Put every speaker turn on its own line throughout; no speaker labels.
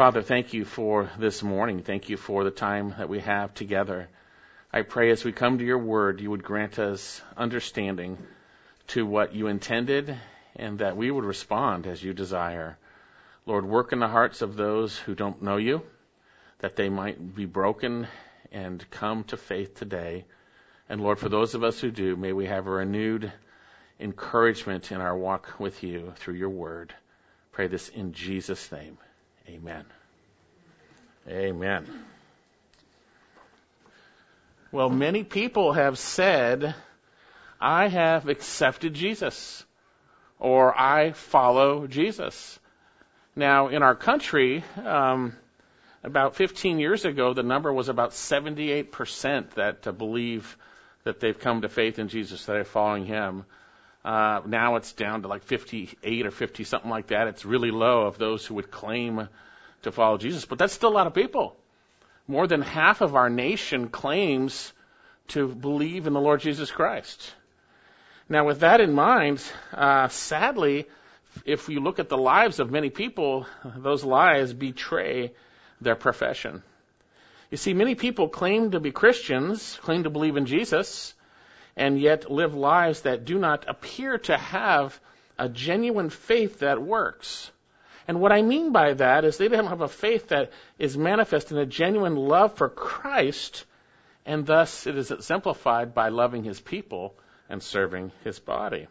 Father, thank you for this morning. Thank you for the time that we have together. I pray as we come to your word, you would grant us understanding to what you intended and that we would respond as you desire. Lord, work in the hearts of those who don't know you, that they might be broken and come to faith today. And Lord, for those of us who do, may we have a renewed encouragement in our walk with you through your word. Pray this in Jesus' name. Amen. Amen. Well, many people have said, I have accepted Jesus, or I follow Jesus. Now, in our country, um, about 15 years ago, the number was about 78% that uh, believe that they've come to faith in Jesus, that they're following Him. Uh, now it's down to like 58 or 50, something like that. It's really low of those who would claim to follow Jesus, but that's still a lot of people. More than half of our nation claims to believe in the Lord Jesus Christ. Now, with that in mind, uh, sadly, if you look at the lives of many people, those lives betray their profession. You see, many people claim to be Christians, claim to believe in Jesus, and yet live lives that do not appear to have a genuine faith that works. And what I mean by that is they don't have a faith that is manifest in a genuine love for Christ, and thus it is exemplified by loving his people and serving his body.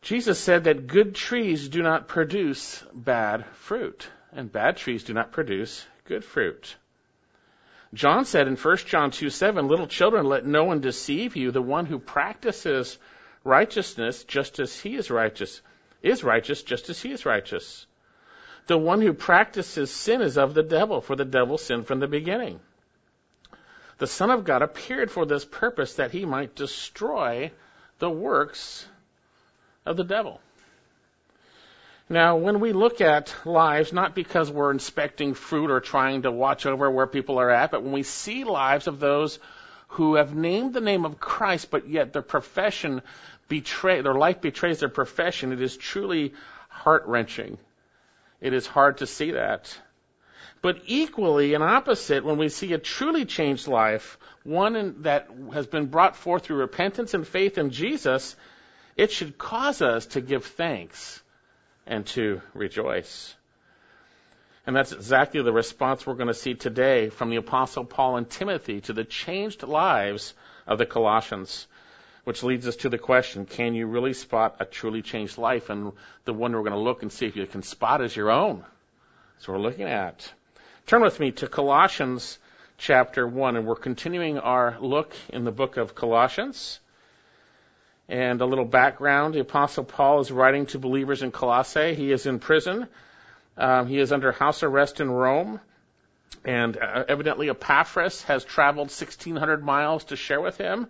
Jesus said that good trees do not produce bad fruit, and bad trees do not produce good fruit. John said in 1 John 2 7, Little children, let no one deceive you. The one who practices righteousness just as he is righteous is righteous just as he is righteous. The one who practices sin is of the devil, for the devil sinned from the beginning. The Son of God appeared for this purpose that he might destroy the works of the devil. Now, when we look at lives, not because we're inspecting fruit or trying to watch over where people are at, but when we see lives of those who have named the name of Christ, but yet their profession betray, their life betrays their profession, it is truly heart wrenching. It is hard to see that. But equally and opposite, when we see a truly changed life, one that has been brought forth through repentance and faith in Jesus, it should cause us to give thanks and to rejoice. And that's exactly the response we're going to see today from the Apostle Paul and Timothy to the changed lives of the Colossians. Which leads us to the question, can you really spot a truly changed life? And the one we're going to look and see if you can spot is your own. So we're looking at. Turn with me to Colossians chapter 1, and we're continuing our look in the book of Colossians. And a little background the Apostle Paul is writing to believers in Colossae. He is in prison, um, he is under house arrest in Rome. And uh, evidently, Epaphras has traveled 1,600 miles to share with him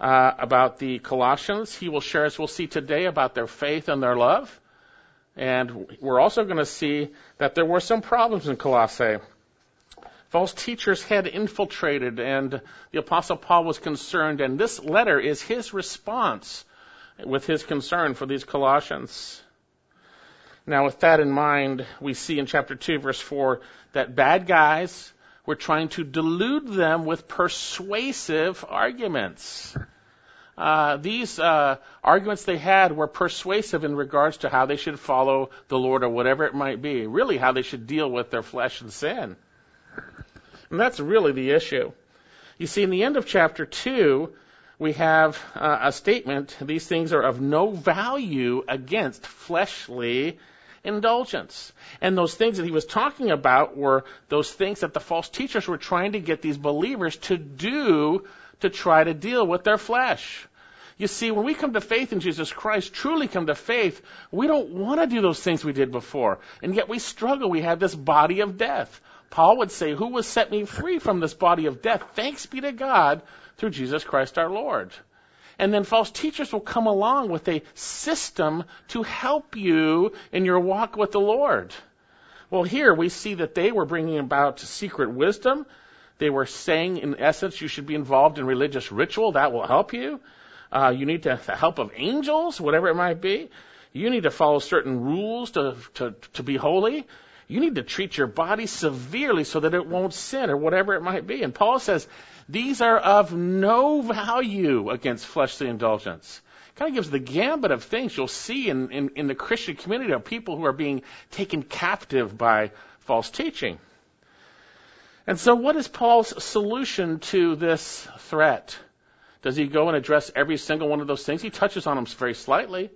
uh, about the Colossians. He will share, as we'll see today, about their faith and their love. And we're also going to see that there were some problems in Colossae. False teachers had infiltrated, and the Apostle Paul was concerned, and this letter is his response with his concern for these Colossians. Now, with that in mind, we see in chapter 2, verse 4, that bad guys were trying to delude them with persuasive arguments. Uh, these uh, arguments they had were persuasive in regards to how they should follow the Lord or whatever it might be, really how they should deal with their flesh and sin. And that's really the issue. You see, in the end of chapter 2, we have uh, a statement these things are of no value against fleshly indulgence. And those things that he was talking about were those things that the false teachers were trying to get these believers to do to try to deal with their flesh. You see, when we come to faith in Jesus Christ, truly come to faith, we don't want to do those things we did before. And yet we struggle. We have this body of death. Paul would say, Who will set me free from this body of death? Thanks be to God through Jesus Christ our Lord. And then false teachers will come along with a system to help you in your walk with the Lord. Well, here we see that they were bringing about secret wisdom. They were saying, in essence, you should be involved in religious ritual. That will help you. Uh, you need the help of angels, whatever it might be. You need to follow certain rules to, to, to be holy. You need to treat your body severely so that it won't sin or whatever it might be. And Paul says, these are of no value against fleshly indulgence. Kind of gives the gambit of things you'll see in, in, in the Christian community of people who are being taken captive by false teaching. And so, what is Paul's solution to this threat? Does he go and address every single one of those things? He touches on them very slightly.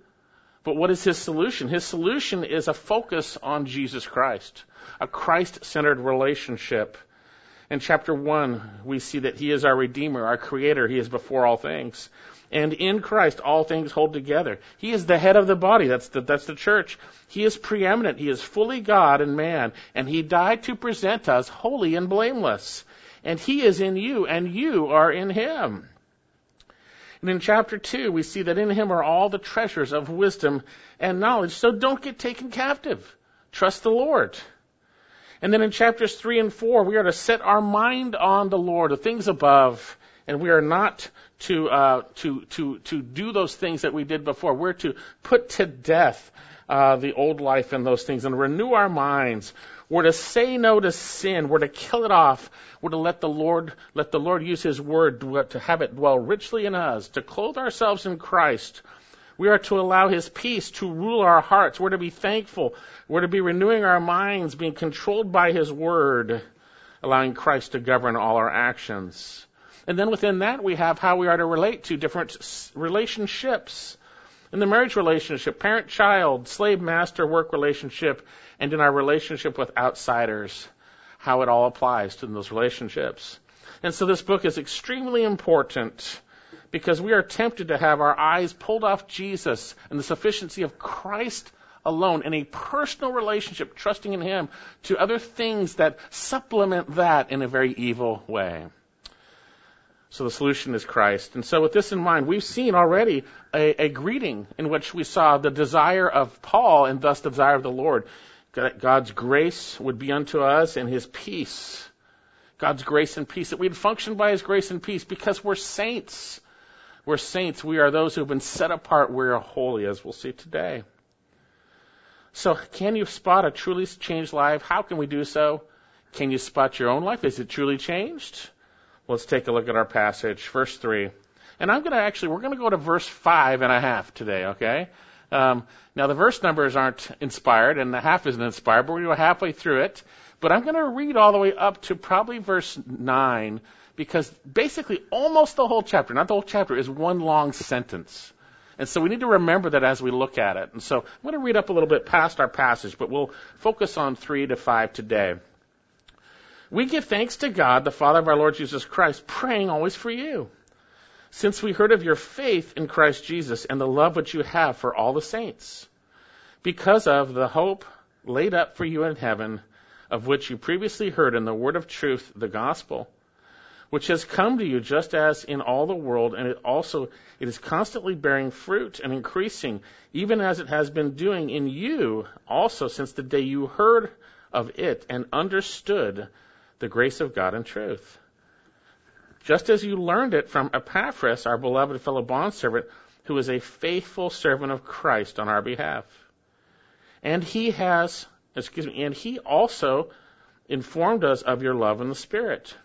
But what is his solution? His solution is a focus on Jesus Christ, a Christ centered relationship. In chapter 1, we see that he is our Redeemer, our Creator. He is before all things. And in Christ, all things hold together. He is the head of the body. That's the, that's the church. He is preeminent. He is fully God and man. And He died to present us holy and blameless. And He is in you, and you are in Him. And in chapter 2, we see that in Him are all the treasures of wisdom and knowledge. So don't get taken captive. Trust the Lord. And then in chapters 3 and 4, we are to set our mind on the Lord, the things above, and we are not to, uh, to, to, to do those things that we did before. We're to put to death uh, the old life and those things and renew our minds. We're to say no to sin. We're to kill it off. We're to let the Lord, let the Lord use His word to have it dwell richly in us, to clothe ourselves in Christ. We are to allow His peace to rule our hearts. We're to be thankful. We're to be renewing our minds, being controlled by His word, allowing Christ to govern all our actions. And then within that, we have how we are to relate to different relationships. In the marriage relationship, parent child, slave master work relationship, and in our relationship with outsiders, how it all applies to those relationships. And so this book is extremely important because we are tempted to have our eyes pulled off Jesus and the sufficiency of Christ alone in a personal relationship, trusting in Him, to other things that supplement that in a very evil way. So the solution is Christ. And so with this in mind, we've seen already a, a, greeting in which we saw the desire of Paul and thus the desire of the Lord. God's grace would be unto us and his peace. God's grace and peace, that we'd function by his grace and peace because we're saints. We're saints. We are those who have been set apart. We are holy, as we'll see today. So, can you spot a truly changed life? How can we do so? Can you spot your own life? Is it truly changed? Let's take a look at our passage, verse 3. And I'm going to actually, we're going to go to verse five and a half today, okay? Um, now, the verse numbers aren't inspired, and the half isn't inspired, but we're halfway through it. But I'm going to read all the way up to probably verse 9, because basically almost the whole chapter, not the whole chapter, is one long sentence. And so we need to remember that as we look at it. And so I'm going to read up a little bit past our passage, but we'll focus on 3 to 5 today. We give thanks to God, the Father of our Lord Jesus Christ, praying always for you. Since we heard of your faith in Christ Jesus and the love which you have for all the saints, because of the hope laid up for you in heaven, of which you previously heard in the word of truth, the gospel, which has come to you just as in all the world, and it also it is constantly bearing fruit and increasing, even as it has been doing in you also since the day you heard of it and understood the grace of God and truth. Just as you learned it from Epaphras, our beloved fellow bondservant, who is a faithful servant of Christ on our behalf. And he has, excuse me, and he also informed us of your love in the Spirit.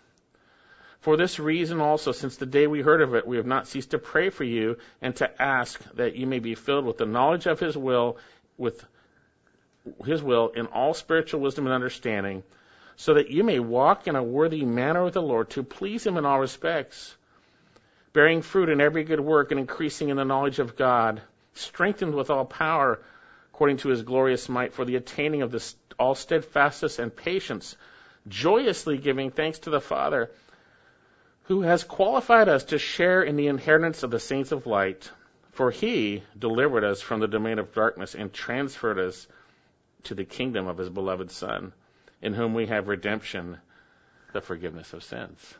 For this reason also, since the day we heard of it, we have not ceased to pray for you and to ask that you may be filled with the knowledge of his will, with his will in all spiritual wisdom and understanding, so that you may walk in a worthy manner with the Lord to please Him in all respects, bearing fruit in every good work and increasing in the knowledge of God, strengthened with all power according to His glorious might for the attaining of this all steadfastness and patience, joyously giving thanks to the Father who has qualified us to share in the inheritance of the saints of light. For he delivered us from the domain of darkness and transferred us to the kingdom of his beloved Son in whom we have redemption, the forgiveness of sins.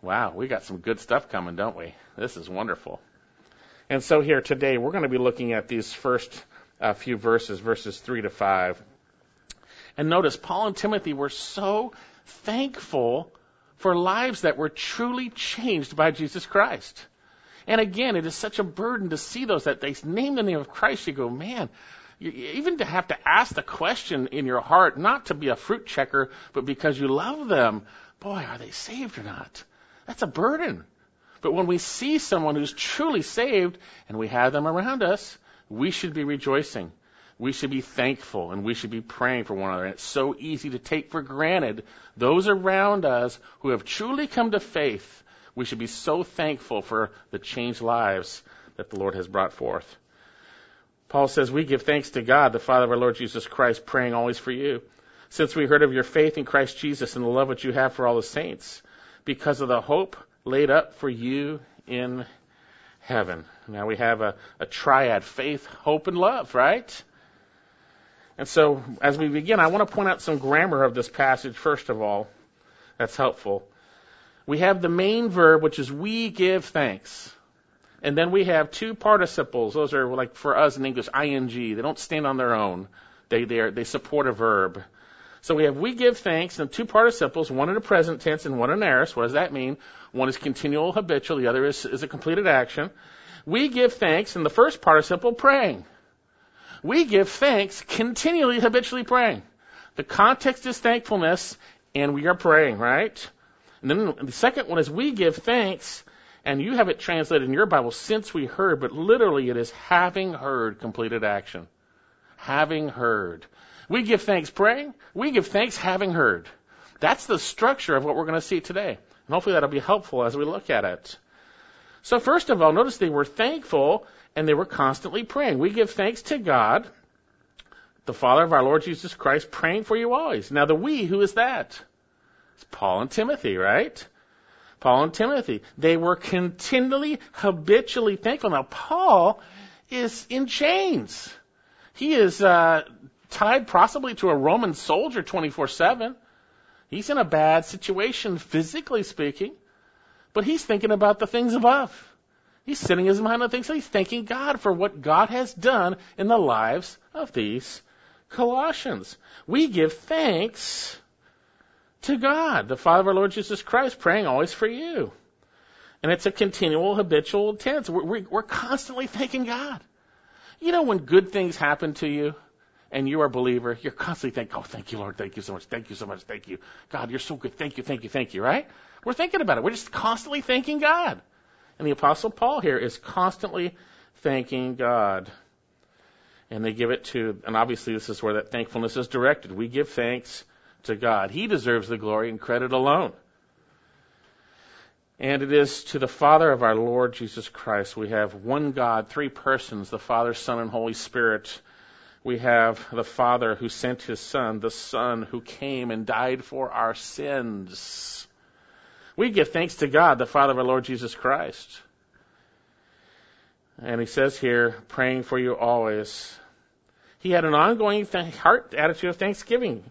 Wow, we got some good stuff coming, don't we? This is wonderful. And so here today, we're going to be looking at these first uh, few verses, verses 3 to 5. And notice, Paul and Timothy were so thankful for lives that were truly changed by Jesus Christ. And again, it is such a burden to see those that they name the name of Christ. You go, man, even to have to ask the question in your heart, not to be a fruit checker, but because you love them. Boy, are they saved or not? That's a burden. But when we see someone who's truly saved and we have them around us, we should be rejoicing. We should be thankful and we should be praying for one another. And it's so easy to take for granted those around us who have truly come to faith. We should be so thankful for the changed lives that the Lord has brought forth. Paul says, We give thanks to God, the Father of our Lord Jesus Christ, praying always for you, since we heard of your faith in Christ Jesus and the love which you have for all the saints, because of the hope laid up for you in heaven. Now we have a, a triad faith, hope, and love, right? And so, as we begin, I want to point out some grammar of this passage, first of all. That's helpful. We have the main verb, which is we give thanks. And then we have two participles. Those are like for us in English, ing. They don't stand on their own. They, they, are, they support a verb. So we have we give thanks and two participles, one in the present tense and one in aorist. What does that mean? One is continual habitual, the other is, is a completed action. We give thanks in the first participle praying we give thanks continually, habitually praying. The context is thankfulness, and we are praying, right? And then the second one is we give thanks, and you have it translated in your Bible, since we heard, but literally it is having heard completed action. Having heard. We give thanks praying, we give thanks having heard. That's the structure of what we're going to see today. And hopefully that'll be helpful as we look at it. So first of all, notice they were thankful and they were constantly praying. We give thanks to God, the Father of our Lord Jesus Christ, praying for you always. Now, the we, who is that? It's Paul and Timothy, right? Paul and Timothy. They were continually, habitually thankful. Now, Paul is in chains. He is uh, tied possibly to a Roman soldier 24 7. He's in a bad situation, physically speaking, but he's thinking about the things above. He's setting his mind on things. So he's thanking God for what God has done in the lives of these Colossians. We give thanks to God, the Father of our Lord Jesus Christ, praying always for you. And it's a continual, habitual tense. We're, we're, constantly thanking God. You know, when good things happen to you and you are a believer, you're constantly thinking, oh, thank you, Lord. Thank you so much. Thank you so much. Thank you. God, you're so good. Thank you, thank you, thank you, right? We're thinking about it. We're just constantly thanking God. And the Apostle Paul here is constantly thanking God. And they give it to, and obviously this is where that thankfulness is directed. We give thanks to God. He deserves the glory and credit alone. And it is to the Father of our Lord Jesus Christ. We have one God, three persons, the Father, Son, and Holy Spirit. We have the Father who sent his Son, the Son who came and died for our sins. We give thanks to God, the Father of our Lord Jesus Christ. And he says here, praying for you always. He had an ongoing th- heart attitude of thanksgiving.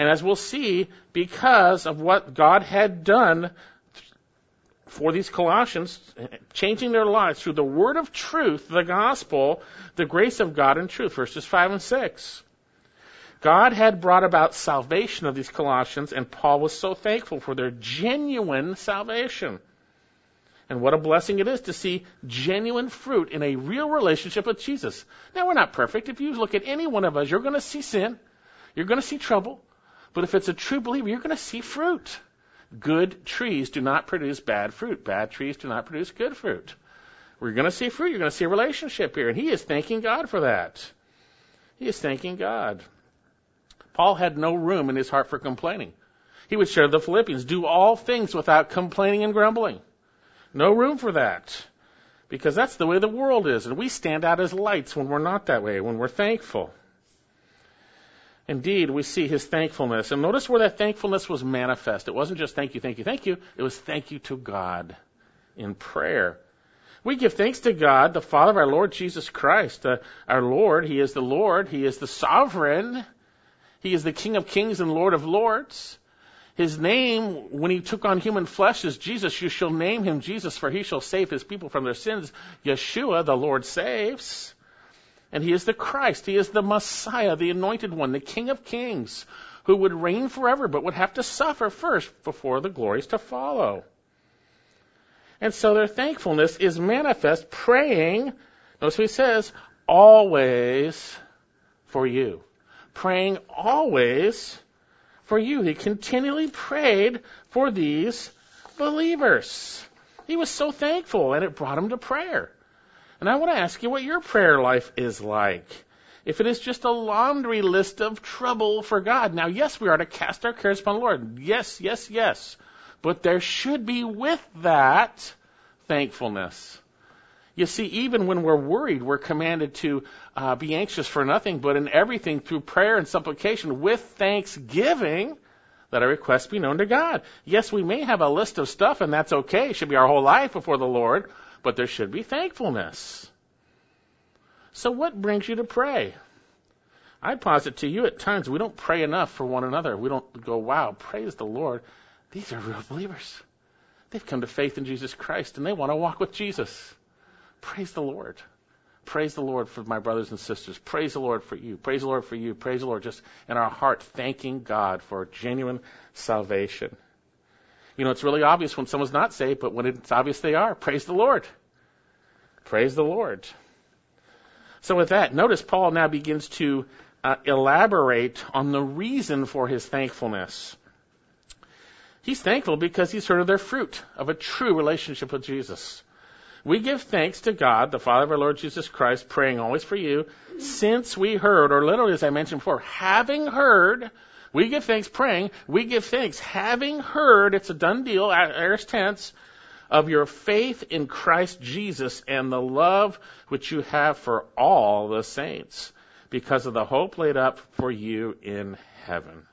And as we'll see, because of what God had done for these Colossians, changing their lives through the word of truth, the gospel, the grace of God and truth, verses 5 and 6. God had brought about salvation of these Colossians, and Paul was so thankful for their genuine salvation. And what a blessing it is to see genuine fruit in a real relationship with Jesus. Now, we're not perfect. If you look at any one of us, you're going to see sin. You're going to see trouble. But if it's a true believer, you're going to see fruit. Good trees do not produce bad fruit. Bad trees do not produce good fruit. We're going to see fruit. You're going to see a relationship here. And he is thanking God for that. He is thanking God. Paul had no room in his heart for complaining. He would share the Philippians, do all things without complaining and grumbling. No room for that. Because that's the way the world is. And we stand out as lights when we're not that way, when we're thankful. Indeed, we see his thankfulness. And notice where that thankfulness was manifest. It wasn't just thank you, thank you, thank you. It was thank you to God in prayer. We give thanks to God, the Father of our Lord Jesus Christ. Uh, our Lord, He is the Lord. He is the sovereign. He is the King of kings and Lord of lords. His name, when he took on human flesh, is Jesus. You shall name him Jesus, for he shall save his people from their sins. Yeshua, the Lord saves. And he is the Christ. He is the Messiah, the anointed one, the King of kings, who would reign forever, but would have to suffer first before the glories to follow. And so their thankfulness is manifest praying, notice what he says, always for you. Praying always for you. He continually prayed for these believers. He was so thankful and it brought him to prayer. And I want to ask you what your prayer life is like. If it is just a laundry list of trouble for God. Now, yes, we are to cast our cares upon the Lord. Yes, yes, yes. But there should be with that thankfulness. You see, even when we're worried, we're commanded to uh, be anxious for nothing, but in everything through prayer and supplication with thanksgiving, let our requests be known to God. Yes, we may have a list of stuff, and that's okay. It should be our whole life before the Lord, but there should be thankfulness. So, what brings you to pray? I posit to you at times we don't pray enough for one another. We don't go, wow, praise the Lord. These are real believers. They've come to faith in Jesus Christ and they want to walk with Jesus. Praise the Lord. Praise the Lord for my brothers and sisters. Praise the Lord for you. Praise the Lord for you. Praise the Lord just in our heart, thanking God for genuine salvation. You know, it's really obvious when someone's not saved, but when it's obvious they are. Praise the Lord. Praise the Lord. So with that, notice Paul now begins to uh, elaborate on the reason for his thankfulness. He's thankful because he's heard of their fruit of a true relationship with Jesus. We give thanks to God, the Father of our Lord Jesus Christ, praying always for you, since we heard, or literally as I mentioned before, having heard, we give thanks praying, we give thanks having heard, it's a done deal, aorist tense, of your faith in Christ Jesus and the love which you have for all the saints, because of the hope laid up for you in heaven.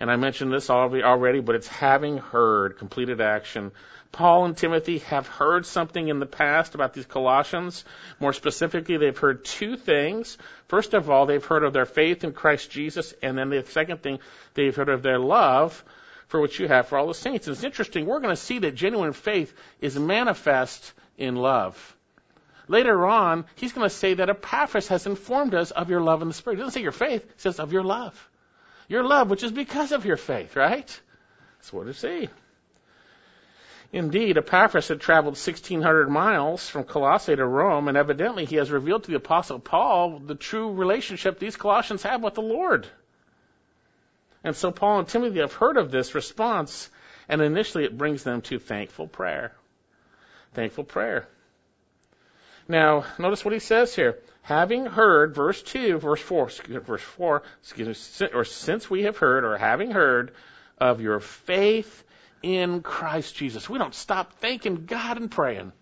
And I mentioned this already, but it's having heard, completed action. Paul and Timothy have heard something in the past about these Colossians. More specifically, they've heard two things. First of all, they've heard of their faith in Christ Jesus, and then the second thing, they've heard of their love for what you have for all the saints. And it's interesting, we're going to see that genuine faith is manifest in love. Later on, he's going to say that Epaphras has informed us of your love in the Spirit. He doesn't say your faith, he says of your love. Your love, which is because of your faith, right? That's what it see. Indeed, Epaphras had traveled 1,600 miles from Colossae to Rome, and evidently he has revealed to the Apostle Paul the true relationship these Colossians have with the Lord. And so Paul and Timothy have heard of this response, and initially it brings them to thankful prayer. Thankful prayer. Now, notice what he says here. Having heard, verse 2, verse 4, verse 4, excuse me, or since we have heard, or having heard of your faith in Christ Jesus. We don't stop thanking God and praying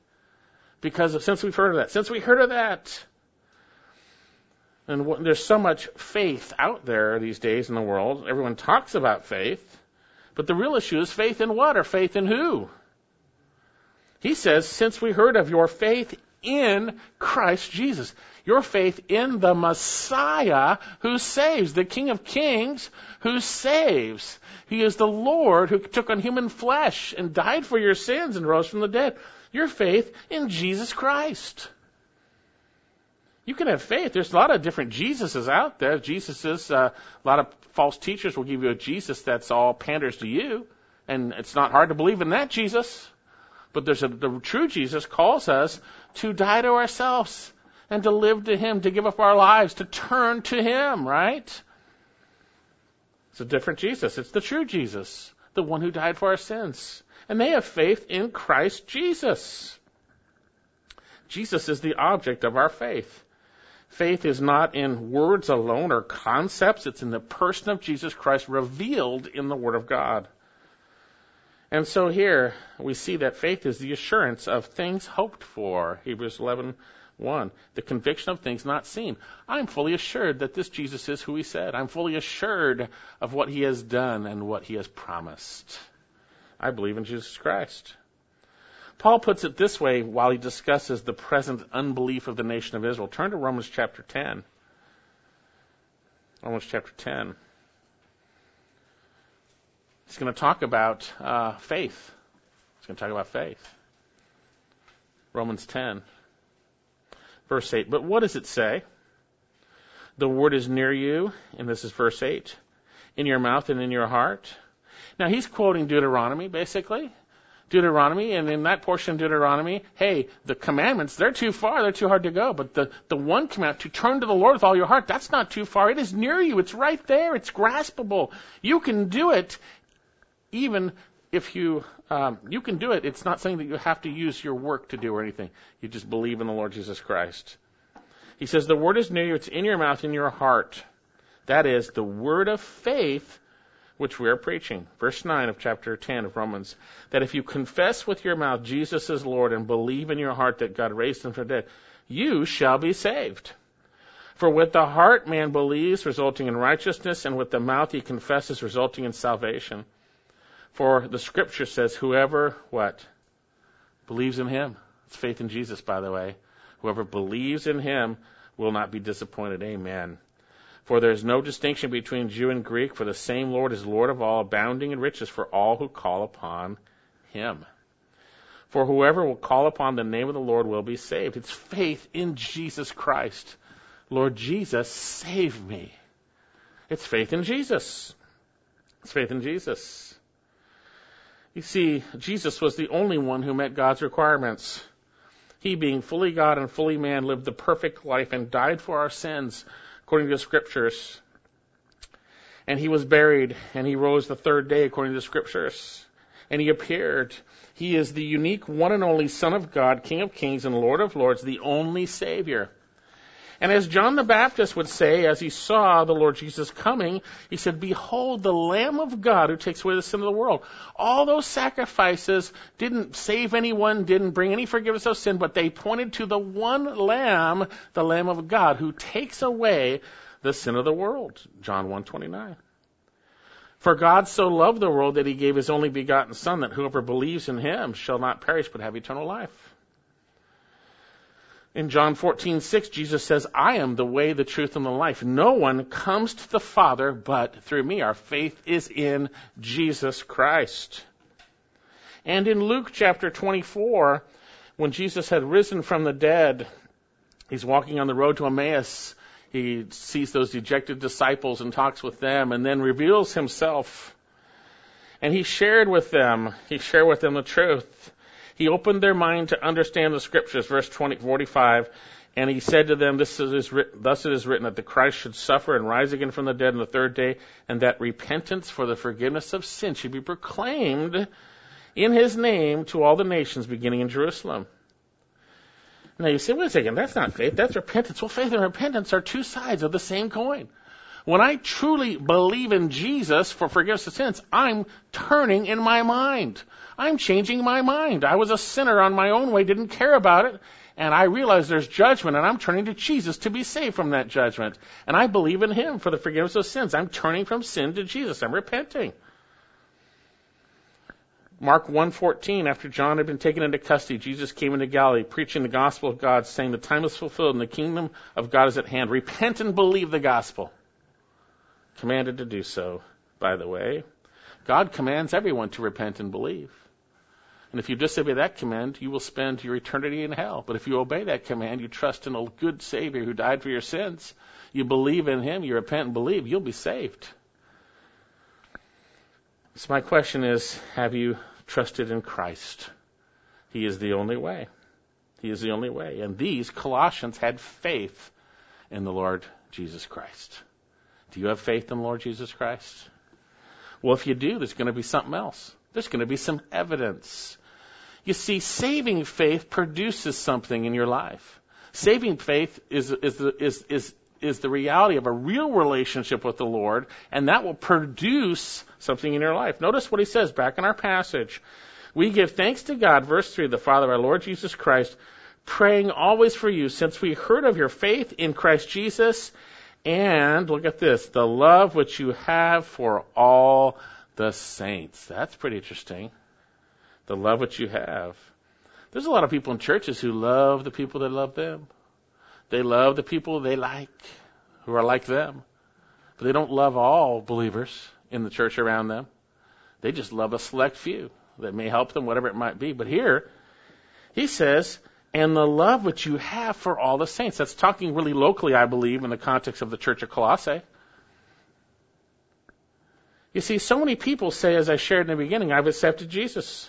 because of, since we've heard of that, since we heard of that. And what, there's so much faith out there these days in the world. Everyone talks about faith, but the real issue is faith in what or faith in who? He says, since we heard of your faith in Christ Jesus your faith in the Messiah who saves, the King of Kings who saves. He is the Lord who took on human flesh and died for your sins and rose from the dead. Your faith in Jesus Christ. You can have faith. There's a lot of different Jesuses out there. Jesuses, uh, a lot of false teachers will give you a Jesus that's all panders to you, and it's not hard to believe in that Jesus. But there's a, the true Jesus calls us to die to ourselves and to live to Him, to give up our lives, to turn to Him, right? It's a different Jesus. It's the true Jesus, the one who died for our sins. And they have faith in Christ Jesus. Jesus is the object of our faith. Faith is not in words alone or concepts, it's in the person of Jesus Christ revealed in the Word of God. And so here we see that faith is the assurance of things hoped for. Hebrews 11 1. The conviction of things not seen. I'm fully assured that this Jesus is who he said. I'm fully assured of what he has done and what he has promised. I believe in Jesus Christ. Paul puts it this way while he discusses the present unbelief of the nation of Israel. Turn to Romans chapter 10. Romans chapter 10. He's going to talk about uh, faith. He's going to talk about faith. Romans 10. Verse 8. But what does it say? The word is near you, and this is verse 8, in your mouth and in your heart. Now he's quoting Deuteronomy, basically. Deuteronomy, and in that portion of Deuteronomy, hey, the commandments, they're too far, they're too hard to go. But the, the one command, to turn to the Lord with all your heart, that's not too far. It is near you. It's right there. It's graspable. You can do it even if you, um, you can do it. It's not something that you have to use your work to do or anything. You just believe in the Lord Jesus Christ. He says, the word is near you. It's in your mouth, in your heart. That is the word of faith which we are preaching. Verse 9 of chapter 10 of Romans. That if you confess with your mouth Jesus is Lord and believe in your heart that God raised him from the dead, you shall be saved. For with the heart man believes, resulting in righteousness, and with the mouth he confesses, resulting in salvation. For the scripture says, whoever, what? Believes in him. It's faith in Jesus, by the way. Whoever believes in him will not be disappointed. Amen. For there is no distinction between Jew and Greek, for the same Lord is Lord of all, abounding in riches for all who call upon him. For whoever will call upon the name of the Lord will be saved. It's faith in Jesus Christ. Lord Jesus, save me. It's faith in Jesus. It's faith in Jesus. You see, Jesus was the only one who met God's requirements. He, being fully God and fully man, lived the perfect life and died for our sins according to the scriptures. And he was buried, and he rose the third day according to the scriptures. And he appeared. He is the unique one and only Son of God, King of kings and Lord of lords, the only Savior. And as John the Baptist would say, as he saw the Lord Jesus coming, he said, Behold the Lamb of God who takes away the sin of the world. All those sacrifices didn't save anyone, didn't bring any forgiveness of sin, but they pointed to the one Lamb, the Lamb of God, who takes away the sin of the world. John 129. For God so loved the world that he gave his only begotten Son, that whoever believes in him shall not perish but have eternal life. In John 14:6, Jesus says, "I am the way, the truth, and the life. No one comes to the Father but through me." Our faith is in Jesus Christ. And in Luke chapter 24, when Jesus had risen from the dead, he's walking on the road to Emmaus. He sees those dejected disciples and talks with them and then reveals himself. And he shared with them, he shared with them the truth. He opened their mind to understand the scriptures, verse 20, 45, and he said to them, this is, Thus it is written that the Christ should suffer and rise again from the dead on the third day, and that repentance for the forgiveness of sin should be proclaimed in his name to all the nations, beginning in Jerusalem. Now you say, wait a second, that's not faith, that's repentance. Well, faith and repentance are two sides of the same coin. When I truly believe in Jesus for forgiveness of sins, I'm turning in my mind. I'm changing my mind. I was a sinner on my own way, didn't care about it, and I realize there's judgment, and I'm turning to Jesus to be saved from that judgment. And I believe in Him for the forgiveness of sins. I'm turning from sin to Jesus. I'm repenting. Mark 1:14 after John had been taken into custody Jesus came into Galilee preaching the gospel of God saying the time is fulfilled and the kingdom of God is at hand repent and believe the gospel commanded to do so by the way God commands everyone to repent and believe and if you disobey that command, you will spend your eternity in hell. But if you obey that command, you trust in a good Savior who died for your sins, you believe in Him, you repent and believe, you'll be saved. So my question is, have you trusted in Christ? He is the only way. He is the only way. And these Colossians had faith in the Lord Jesus Christ. Do you have faith in the Lord Jesus Christ? Well, if you do, there's going to be something else. There's going to be some evidence. You see, saving faith produces something in your life. Saving faith is, is, is, is, is the reality of a real relationship with the Lord, and that will produce something in your life. Notice what he says back in our passage. We give thanks to God, verse 3, the Father of our Lord Jesus Christ, praying always for you, since we heard of your faith in Christ Jesus, and look at this, the love which you have for all the saints. That's pretty interesting the love which you have. There's a lot of people in churches who love the people that love them. They love the people they like, who are like them. But they don't love all believers in the church around them. They just love a select few that may help them, whatever it might be. But here, he says, and the love which you have for all the saints. That's talking really locally, I believe, in the context of the church of Colossae. You see, so many people say, as I shared in the beginning, I've accepted Jesus.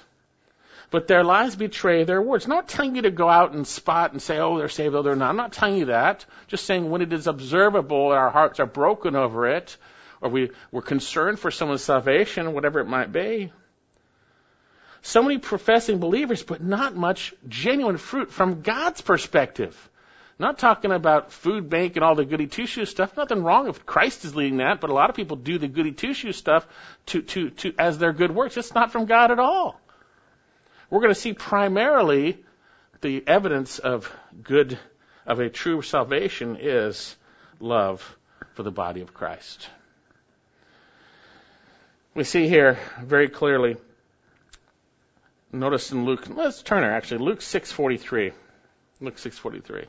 But their lives betray their words. Not telling you to go out and spot and say, oh, they're saved, oh, they're not. I'm not telling you that. Just saying when it is observable and our hearts are broken over it, or we, we're concerned for someone's salvation, whatever it might be. So many professing believers, but not much genuine fruit from God's perspective. Not talking about food bank and all the goody two shoes stuff. Nothing wrong if Christ is leading that, but a lot of people do the goody two shoes stuff to, to, to, as their good works. It's not from God at all we're going to see primarily the evidence of good, of a true salvation is love for the body of Christ. We see here very clearly. Notice in Luke, let's turn there actually, Luke 6:43. Luke 6:43.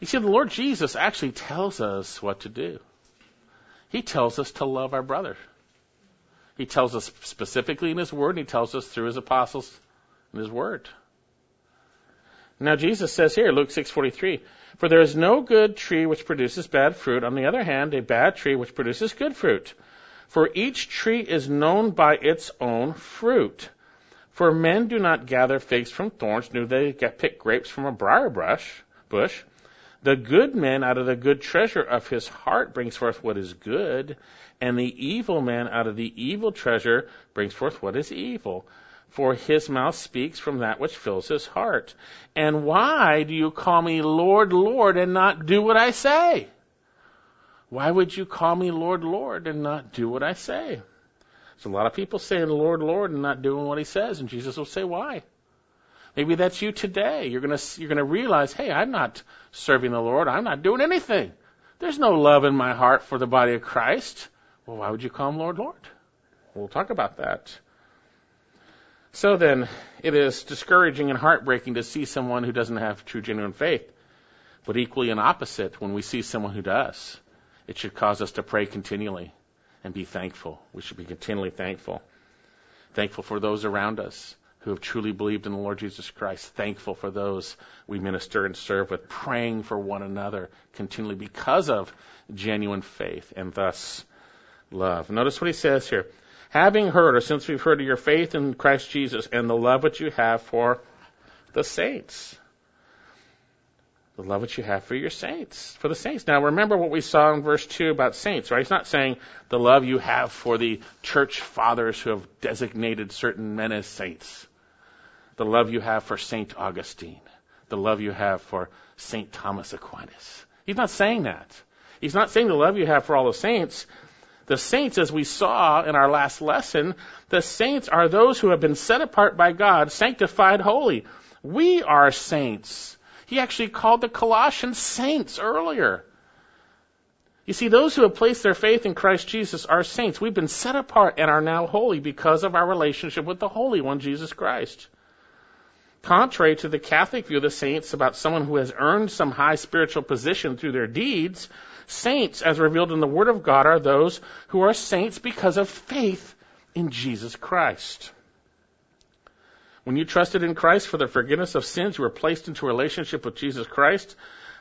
You see, the Lord Jesus actually tells us what to do. He tells us to love our brother. He tells us specifically in His Word, and He tells us through His apostles in His Word. Now Jesus says here, Luke 6:43, "For there is no good tree which produces bad fruit; on the other hand, a bad tree which produces good fruit. For each tree is known by its own fruit. For men do not gather figs from thorns, nor do they pick grapes from a briar brush, bush. The good man out of the good treasure of his heart brings forth what is good, and the evil man out of the evil treasure brings forth what is evil. For his mouth speaks from that which fills his heart. And why do you call me Lord, Lord, and not do what I say? Why would you call me Lord, Lord, and not do what I say? There's a lot of people saying Lord, Lord, and not doing what he says, and Jesus will say, why? Maybe that's you today. You're gonna, you're gonna realize, hey, I'm not serving the Lord. I'm not doing anything. There's no love in my heart for the body of Christ. Well, why would you call him Lord, Lord? We'll talk about that. So then, it is discouraging and heartbreaking to see someone who doesn't have true, genuine faith, but equally an opposite when we see someone who does. It should cause us to pray continually and be thankful. We should be continually thankful. Thankful for those around us who have truly believed in the Lord Jesus Christ. Thankful for those we minister and serve with. Praying for one another continually because of genuine faith and thus love. Notice what he says here. Having heard, or since we've heard of your faith in Christ Jesus and the love which you have for the saints. The love which you have for your saints, for the saints. Now remember what we saw in verse 2 about saints, right? He's not saying the love you have for the church fathers who have designated certain men as saints. The love you have for Saint Augustine. The love you have for Saint Thomas Aquinas. He's not saying that. He's not saying the love you have for all the saints. The saints, as we saw in our last lesson, the saints are those who have been set apart by God, sanctified holy. We are saints. He actually called the Colossians saints earlier. You see, those who have placed their faith in Christ Jesus are saints. We've been set apart and are now holy because of our relationship with the Holy One, Jesus Christ. Contrary to the Catholic view of the saints about someone who has earned some high spiritual position through their deeds, Saints, as revealed in the Word of God, are those who are saints because of faith in Jesus Christ. When you trusted in Christ for the forgiveness of sins, you were placed into a relationship with Jesus Christ,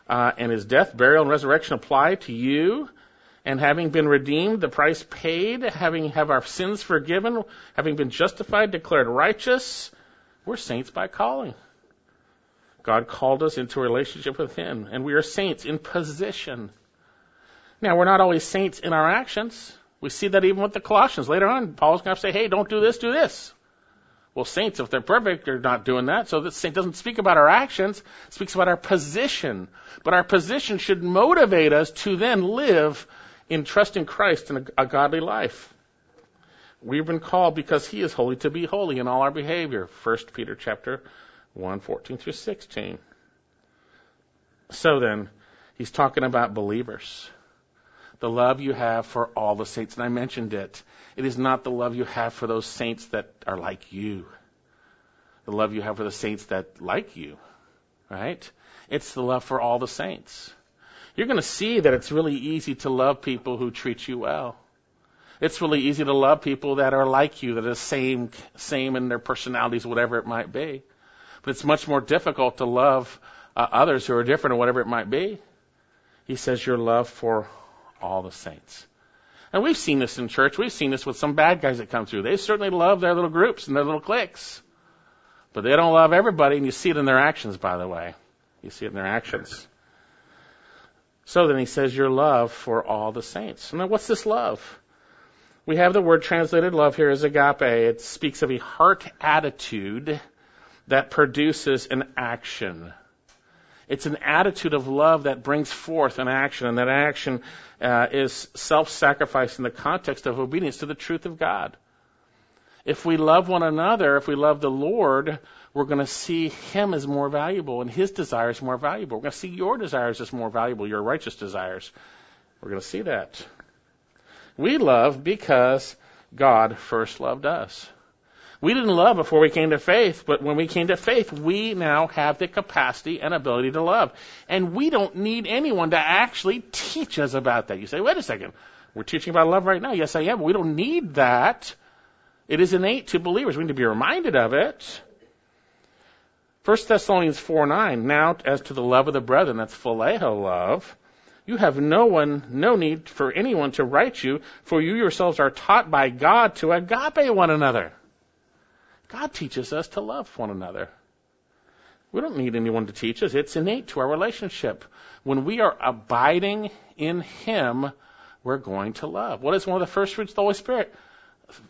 uh, and his death, burial, and resurrection apply to you. And having been redeemed, the price paid, having have our sins forgiven, having been justified, declared righteous, we're saints by calling. God called us into a relationship with Him, and we are saints in position. Now, we're not always saints in our actions. We see that even with the Colossians. Later on, Paul's going to say, hey, don't do this, do this. Well, saints, if they're perfect, they're not doing that. So the saint doesn't speak about our actions, speaks about our position. But our position should motivate us to then live in trusting Christ in a, a godly life. We've been called because He is holy to be holy in all our behavior. 1 Peter chapter 1, 14 through 16. So then, he's talking about believers the love you have for all the saints. And I mentioned it. It is not the love you have for those saints that are like you. The love you have for the saints that like you. Right? It's the love for all the saints. You're going to see that it's really easy to love people who treat you well. It's really easy to love people that are like you, that are the same, same in their personalities, whatever it might be. But it's much more difficult to love uh, others who are different or whatever it might be. He says your love for all the saints. And we've seen this in church. We've seen this with some bad guys that come through. They certainly love their little groups and their little cliques. But they don't love everybody, and you see it in their actions, by the way. You see it in their actions. So then he says, Your love for all the saints. Now, what's this love? We have the word translated love here as agape. It speaks of a heart attitude that produces an action. It's an attitude of love that brings forth an action, and that action uh, is self-sacrifice in the context of obedience to the truth of God. If we love one another, if we love the Lord, we're going to see Him as more valuable and His desires more valuable. We're going to see your desires as more valuable, your righteous desires. We're going to see that. We love because God first loved us. We didn't love before we came to faith, but when we came to faith, we now have the capacity and ability to love. And we don't need anyone to actually teach us about that. You say, wait a second, we're teaching about love right now. Yes, I am, we don't need that. It is innate to believers. We need to be reminded of it. 1 Thessalonians 4 9, now as to the love of the brethren, that's phileo love, you have no one, no need for anyone to write you, for you yourselves are taught by God to agape one another. God teaches us to love one another. We don't need anyone to teach us. It's innate to our relationship. When we are abiding in Him, we're going to love. What is one of the first fruits of the Holy Spirit?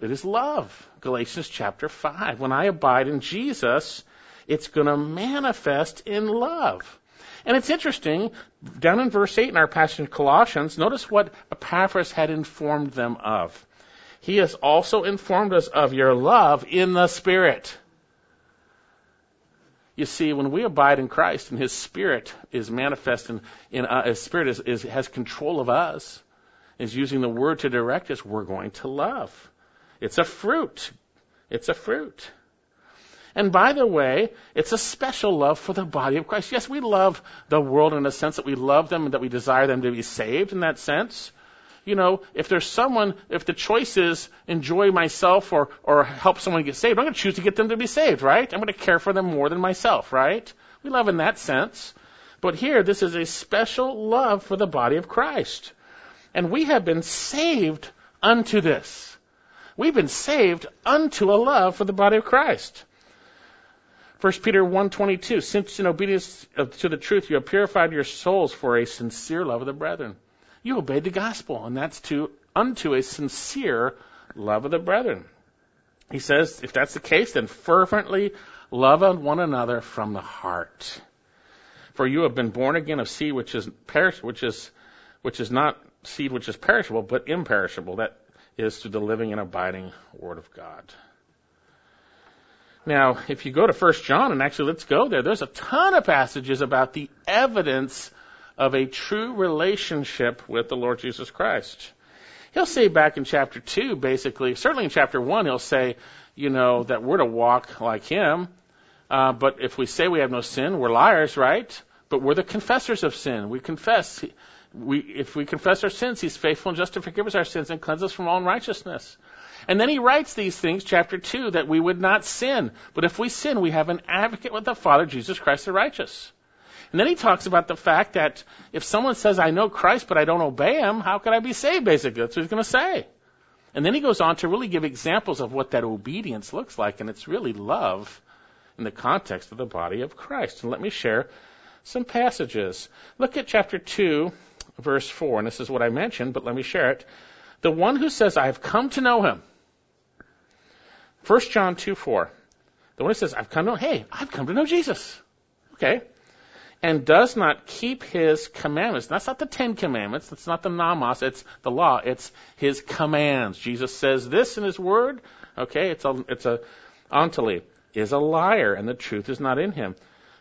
It is love. Galatians chapter 5. When I abide in Jesus, it's going to manifest in love. And it's interesting, down in verse 8 in our passage in Colossians, notice what Epaphras had informed them of. He has also informed us of your love in the Spirit. You see, when we abide in Christ and His Spirit is manifest in, in uh, His Spirit is, is, has control of us, is using the Word to direct us, we're going to love. It's a fruit. It's a fruit. And by the way, it's a special love for the body of Christ. Yes, we love the world in a sense that we love them and that we desire them to be saved in that sense you know, if there's someone, if the choice is enjoy myself or, or help someone get saved, I'm going to choose to get them to be saved, right? I'm going to care for them more than myself, right? We love in that sense. But here, this is a special love for the body of Christ. And we have been saved unto this. We've been saved unto a love for the body of Christ. 1 Peter 1.22, since in obedience to the truth you have purified your souls for a sincere love of the brethren you obeyed the gospel, and that's to unto a sincere love of the brethren. He says, if that's the case, then fervently love one another from the heart. For you have been born again of seed which is perish, which is which is not seed which is perishable, but imperishable. That is to the living and abiding Word of God. Now, if you go to 1 John, and actually let's go there, there's a ton of passages about the evidence of a true relationship with the Lord Jesus Christ. He'll say back in chapter 2, basically, certainly in chapter 1, he'll say, you know, that we're to walk like him. Uh, but if we say we have no sin, we're liars, right? But we're the confessors of sin. We confess. We, if we confess our sins, He's faithful and just to forgive us our sins and cleanse us from all unrighteousness. And then He writes these things, chapter 2, that we would not sin. But if we sin, we have an advocate with the Father, Jesus Christ the righteous. And then he talks about the fact that if someone says, I know Christ, but I don't obey him, how can I be saved, basically? That's what he's going to say. And then he goes on to really give examples of what that obedience looks like, and it's really love in the context of the body of Christ. And let me share some passages. Look at chapter 2, verse 4, and this is what I mentioned, but let me share it. The one who says, I have come to know him. 1 John 2, 4. The one who says, I've come to know, hey, I've come to know Jesus. Okay and does not keep his commandments. That's not the Ten Commandments. That's not the nomos. It's the law. It's his commands. Jesus says this in his word. Okay, it's a, it's a, ontally, is a liar and the truth is not in him.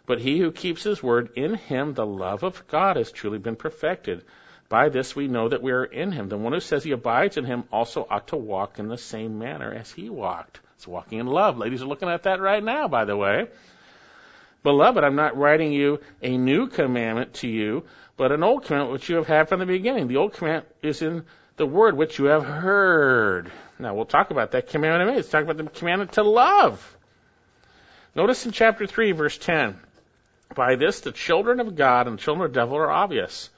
But he who keeps his word, in him the love of God has truly been perfected. By this we know that we are in him. The one who says he abides in him also ought to walk in the same manner as he walked. It's walking in love. Ladies are looking at that right now, by the way. Beloved, I'm not writing you a new commandment to you, but an old commandment which you have had from the beginning. The old commandment is in the word which you have heard. Now we'll talk about that commandment in a minute. Let's talk about the commandment to love. Notice in chapter 3, verse 10. By this, the children of God and the children of the devil are obvious.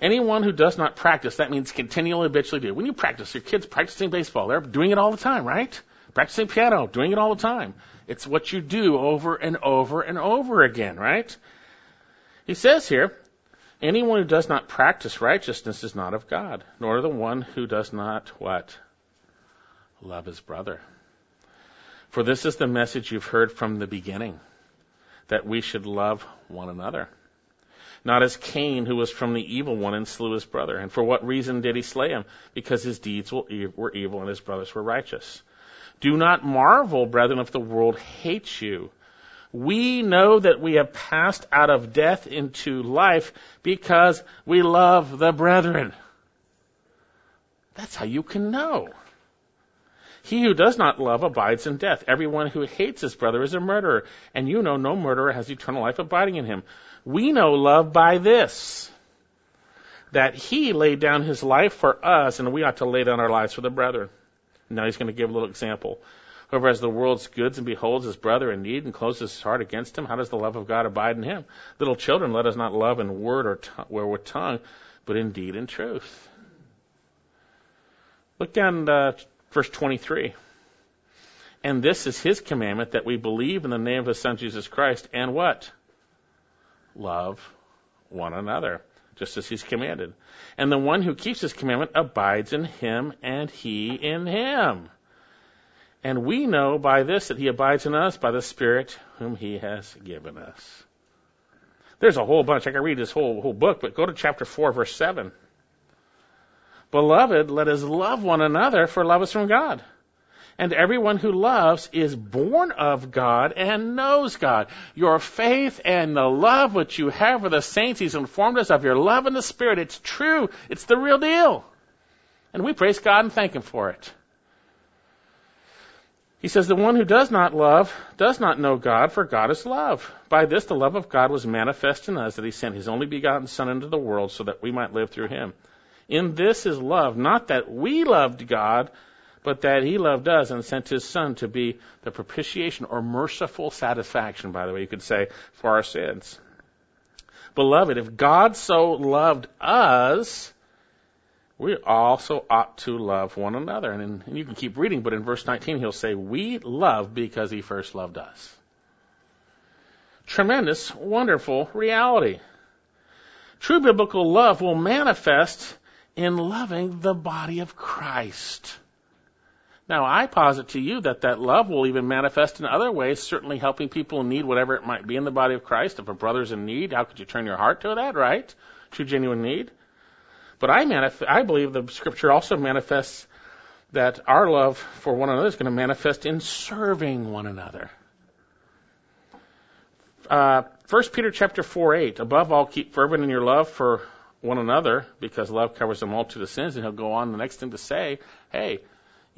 Anyone who does not practice, that means continually habitually do. When you practice, your kids practicing baseball, they're doing it all the time, right? Practicing piano, doing it all the time. It's what you do over and over and over again, right? He says here, anyone who does not practice righteousness is not of God, nor the one who does not what? Love his brother. For this is the message you've heard from the beginning, that we should love one another. Not as Cain, who was from the evil one and slew his brother. And for what reason did he slay him? Because his deeds were evil and his brothers were righteous. Do not marvel, brethren, if the world hates you. We know that we have passed out of death into life because we love the brethren. That's how you can know. He who does not love abides in death. Everyone who hates his brother is a murderer, and you know no murderer has eternal life abiding in him. We know love by this, that he laid down his life for us, and we ought to lay down our lives for the brethren. Now he's going to give a little example. Whoever has the world's goods and beholds his brother in need and closes his heart against him, how does the love of God abide in him? Little children, let us not love in word or, t- or with tongue, but in deed and truth. Look down uh, Verse 23. And this is his commandment that we believe in the name of his son Jesus Christ and what? Love one another, just as he's commanded. And the one who keeps his commandment abides in him and he in him. And we know by this that he abides in us by the Spirit whom he has given us. There's a whole bunch. I can read this whole, whole book, but go to chapter 4, verse 7. Beloved, let us love one another, for love is from God. And everyone who loves is born of God and knows God. Your faith and the love which you have for the saints, He's informed us of your love in the Spirit. It's true. It's the real deal. And we praise God and thank Him for it. He says, The one who does not love does not know God, for God is love. By this the love of God was manifest in us, that He sent His only begotten Son into the world so that we might live through Him. In this is love, not that we loved God, but that He loved us and sent His Son to be the propitiation or merciful satisfaction, by the way, you could say, for our sins. Beloved, if God so loved us, we also ought to love one another. And, in, and you can keep reading, but in verse 19 he'll say, We love because He first loved us. Tremendous, wonderful reality. True biblical love will manifest in loving the body of Christ. Now, I posit to you that that love will even manifest in other ways, certainly helping people in need, whatever it might be in the body of Christ. If a brother's in need, how could you turn your heart to that, right? True, genuine need. But I, manif- I believe the scripture also manifests that our love for one another is going to manifest in serving one another. Uh, 1 Peter chapter 4, 8. Above all, keep fervent in your love for one another because love covers a multitude of sins. And he'll go on the next thing to say, hey,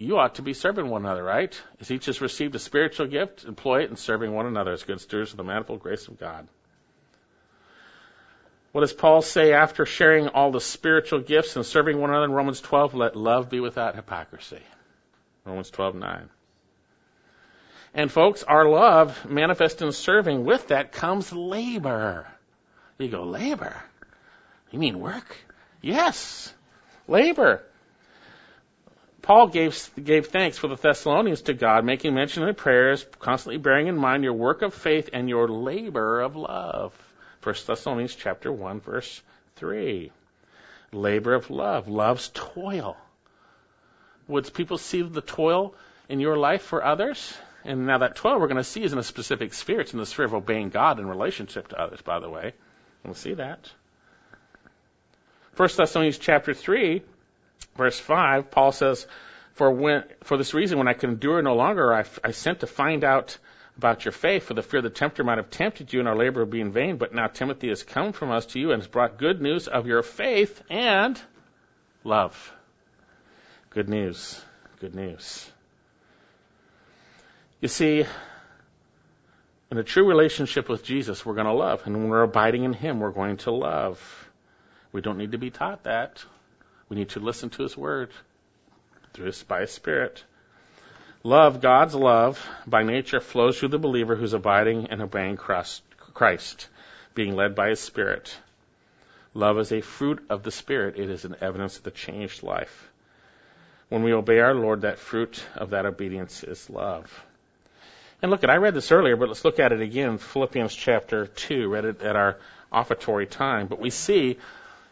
you ought to be serving one another, right? As each has received a spiritual gift, employ it in serving one another as good stewards of the manifold grace of God. What does Paul say after sharing all the spiritual gifts and serving one another in Romans 12? Let love be without hypocrisy. Romans 12:9. And folks, our love manifest in serving, with that comes labor. You go, labor? You mean work? Yes. Labor. Paul gave, gave thanks for the Thessalonians to God, making mention in the prayers, constantly bearing in mind your work of faith and your labor of love. 1 Thessalonians chapter 1, verse 3. Labor of love. Love's toil. Would people see the toil in your life for others? And now that toil we're going to see is in a specific sphere. It's in the sphere of obeying God in relationship to others, by the way. We'll see that. 1 Thessalonians chapter 3, verse 5, Paul says, for, when, for this reason, when I could endure no longer, I, I sent to find out about your faith, for the fear the tempter might have tempted you and our labor would be in vain. But now Timothy has come from us to you and has brought good news of your faith and love. Good news. Good news. You see, in a true relationship with Jesus, we're going to love. And when we're abiding in Him, we're going to love. We don't need to be taught that. We need to listen to His Word through His by His Spirit. Love, God's love, by nature flows through the believer who's abiding and obeying Christ, being led by His Spirit. Love is a fruit of the Spirit. It is an evidence of the changed life. When we obey our Lord, that fruit of that obedience is love. And look at, I read this earlier, but let's look at it again. Philippians chapter 2, read it at our offertory time. But we see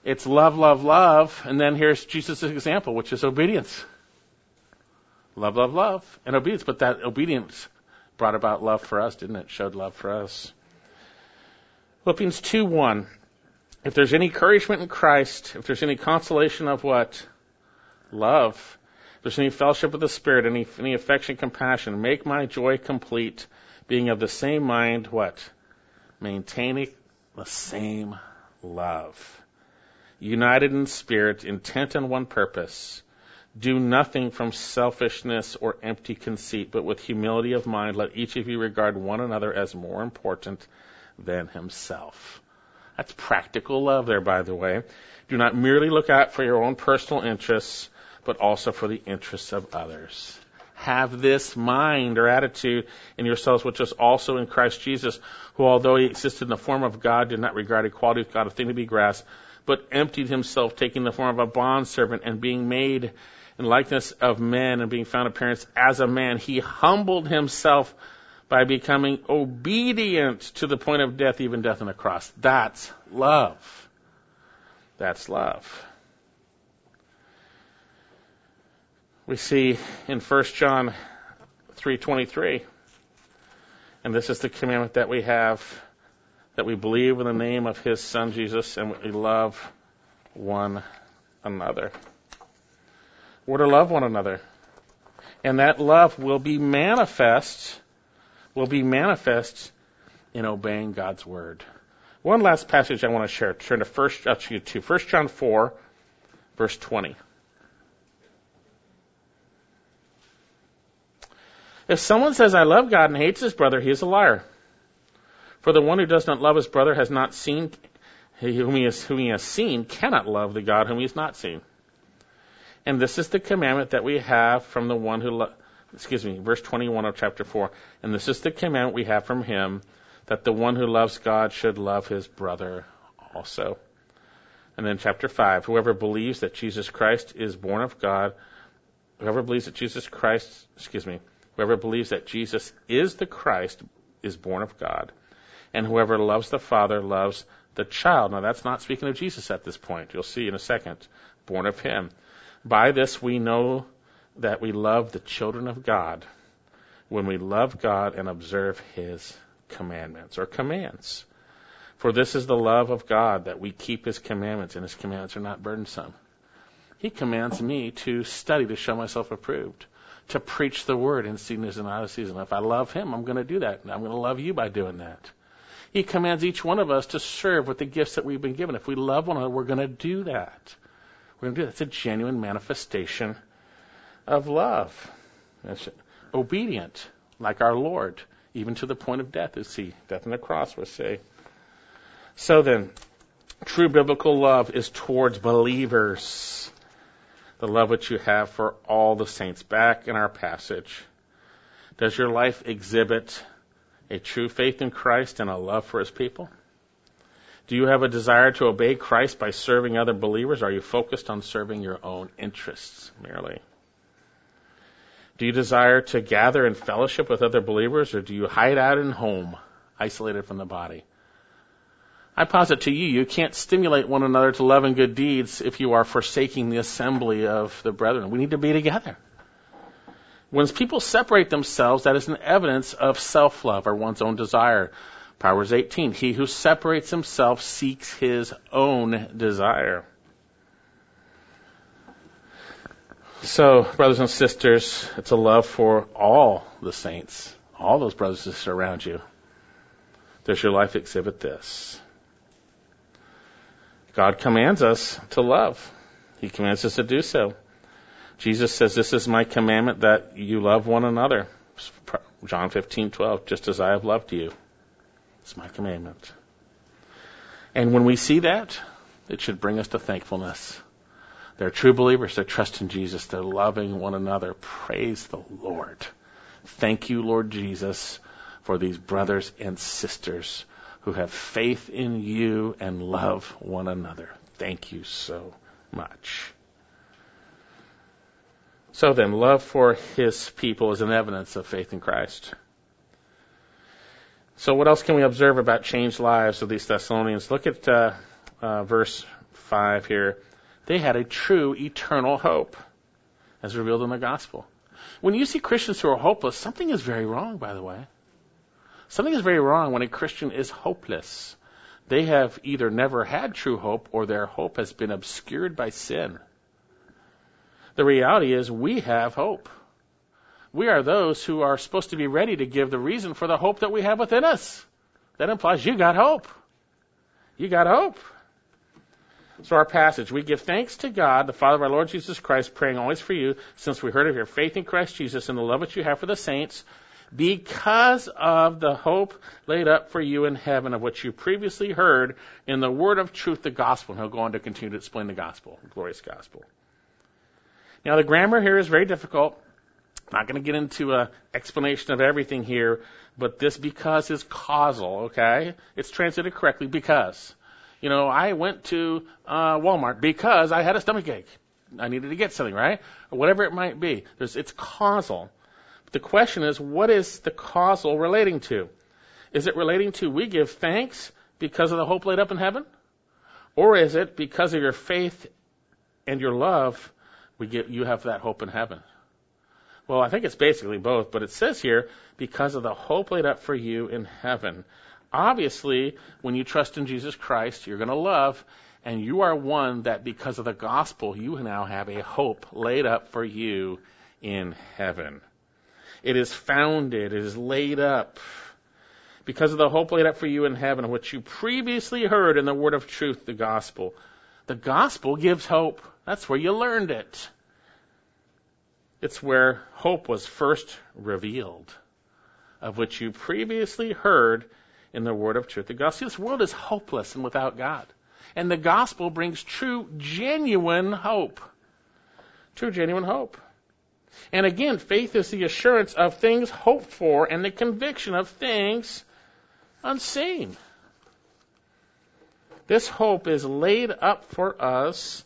it's love, love, love, and then here's Jesus' example, which is obedience. Love, love, love, and obedience. But that obedience brought about love for us, didn't it? Showed love for us. Philippians 2 1. If there's any encouragement in Christ, if there's any consolation of what? Love. If there's any fellowship with the Spirit, any, any affection, compassion, make my joy complete, being of the same mind, what? Maintaining the same love. United in spirit, intent on one purpose. Do nothing from selfishness or empty conceit, but with humility of mind, let each of you regard one another as more important than himself. That's practical love there, by the way. Do not merely look out for your own personal interests, but also for the interests of others. Have this mind or attitude in yourselves, which is also in Christ Jesus, who, although he existed in the form of God, did not regard equality with God a thing to be grasped, but emptied himself, taking the form of a bondservant and being made in likeness of men and being found appearance as a man. He humbled himself by becoming obedient to the point of death, even death on the cross. That's love. That's love. We see in 1 John 3:23 and this is the commandment that we have that we believe in the name of his son Jesus and we love one another. We're to love one another. And that love will be manifest will be manifest in obeying God's word. One last passage I want to share. Turn to first, uh, actually to 1 John 4, verse 20. If someone says, I love God and hates his brother, he is a liar. For the one who does not love his brother has not seen, whom he, has, whom he has seen cannot love the God whom he has not seen. And this is the commandment that we have from the one who lo- excuse me, verse 21 of chapter 4. And this is the commandment we have from him that the one who loves God should love his brother also. And then chapter 5, whoever believes that Jesus Christ is born of God, whoever believes that Jesus Christ, excuse me, whoever believes that Jesus is the Christ is born of God. And whoever loves the Father loves the child. Now that's not speaking of Jesus at this point. You'll see in a second. Born of him. By this we know that we love the children of God when we love God and observe His commandments or commands. For this is the love of God that we keep His commandments, and His commandments are not burdensome. He commands me to study to show myself approved, to preach the word in season and out of season. If I love Him, I'm going to do that, I'm going to love you by doing that. He commands each one of us to serve with the gifts that we've been given. If we love one another, we're going to do that. We're going to do that. It's a genuine manifestation of love. That's obedient, like our Lord, even to the point of death, as he, death on the cross would say. So then, true biblical love is towards believers. The love which you have for all the saints. Back in our passage, does your life exhibit a true faith in Christ and a love for his people? Do you have a desire to obey Christ by serving other believers? Are you focused on serving your own interests merely? Do you desire to gather in fellowship with other believers, or do you hide out in home, isolated from the body? I posit to you, you can't stimulate one another to love and good deeds if you are forsaking the assembly of the brethren. We need to be together. When people separate themselves, that is an evidence of self-love or one's own desire. Proverbs 18, he who separates himself seeks his own desire. So, brothers and sisters, it's a love for all the saints, all those brothers and sisters around you. Does your life exhibit this? God commands us to love. He commands us to do so. Jesus says, This is my commandment that you love one another. John 15:12, just as I have loved you. It's my commandment. And when we see that, it should bring us to thankfulness. They're true believers. They're trusting Jesus. They're loving one another. Praise the Lord. Thank you, Lord Jesus, for these brothers and sisters who have faith in you and love one another. Thank you so much. So then, love for his people is an evidence of faith in Christ. So, what else can we observe about changed lives of these Thessalonians? Look at uh, uh, verse 5 here. They had a true eternal hope, as revealed in the gospel. When you see Christians who are hopeless, something is very wrong, by the way. Something is very wrong when a Christian is hopeless. They have either never had true hope or their hope has been obscured by sin. The reality is we have hope. We are those who are supposed to be ready to give the reason for the hope that we have within us. That implies you got hope. You got hope. So our passage, we give thanks to God, the Father of our Lord Jesus Christ, praying always for you, since we heard of your faith in Christ Jesus and the love which you have for the saints, because of the hope laid up for you in heaven of what you previously heard in the word of truth, the gospel. And he'll go on to continue to explain the gospel, the glorious gospel. Now the grammar here is very difficult. I'm not going to get into an explanation of everything here, but this because is causal, okay? It's translated correctly because. You know, I went to uh, Walmart because I had a stomach ache. I needed to get something, right? Or whatever it might be. There's, it's causal. But the question is, what is the causal relating to? Is it relating to we give thanks because of the hope laid up in heaven? Or is it because of your faith and your love, we get, you have that hope in heaven? Well, I think it's basically both, but it says here, because of the hope laid up for you in heaven. Obviously, when you trust in Jesus Christ, you're going to love, and you are one that because of the gospel, you now have a hope laid up for you in heaven. It is founded, it is laid up because of the hope laid up for you in heaven, which you previously heard in the word of truth, the gospel. The gospel gives hope. That's where you learned it. It's where hope was first revealed, of which you previously heard in the word of truth. The gospel. This world is hopeless and without God. And the gospel brings true, genuine hope. True, genuine hope. And again, faith is the assurance of things hoped for and the conviction of things unseen. This hope is laid up for us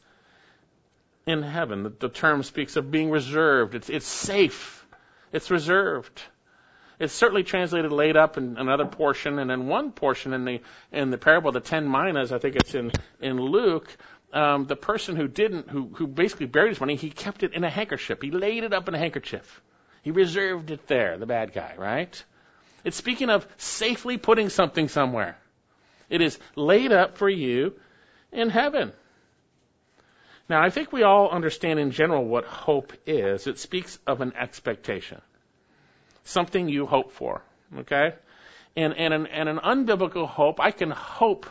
in heaven. The, the term speaks of being reserved. It's, it's safe. It's reserved. It's certainly translated laid up in another portion, and in one portion in the in the parable the ten minas, I think it's in in Luke. Um, the person who didn't, who who basically buried his money, he kept it in a handkerchief. He laid it up in a handkerchief. He reserved it there. The bad guy, right? It's speaking of safely putting something somewhere. It is laid up for you in heaven. Now, I think we all understand in general what hope is. It speaks of an expectation something you hope for. Okay? And, and, an, and an unbiblical hope, I can hope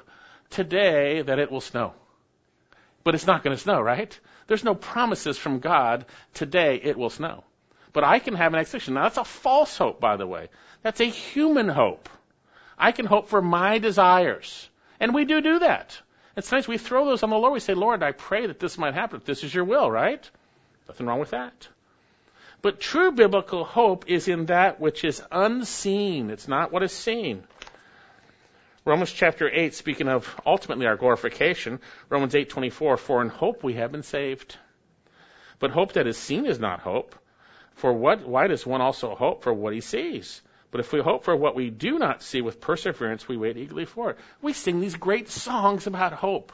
today that it will snow. But it's not going to snow, right? There's no promises from God today it will snow. But I can have an expectation. Now, that's a false hope, by the way. That's a human hope. I can hope for my desires. And we do do that. And sometimes we throw those on the Lord. We say, Lord, I pray that this might happen this is your will, right? Nothing wrong with that. But true biblical hope is in that which is unseen. It's not what is seen. Romans chapter 8, speaking of ultimately our glorification, Romans 8:24, for in hope we have been saved. But hope that is seen is not hope. For what why does one also hope for what he sees? But if we hope for what we do not see with perseverance, we wait eagerly for it. We sing these great songs about hope,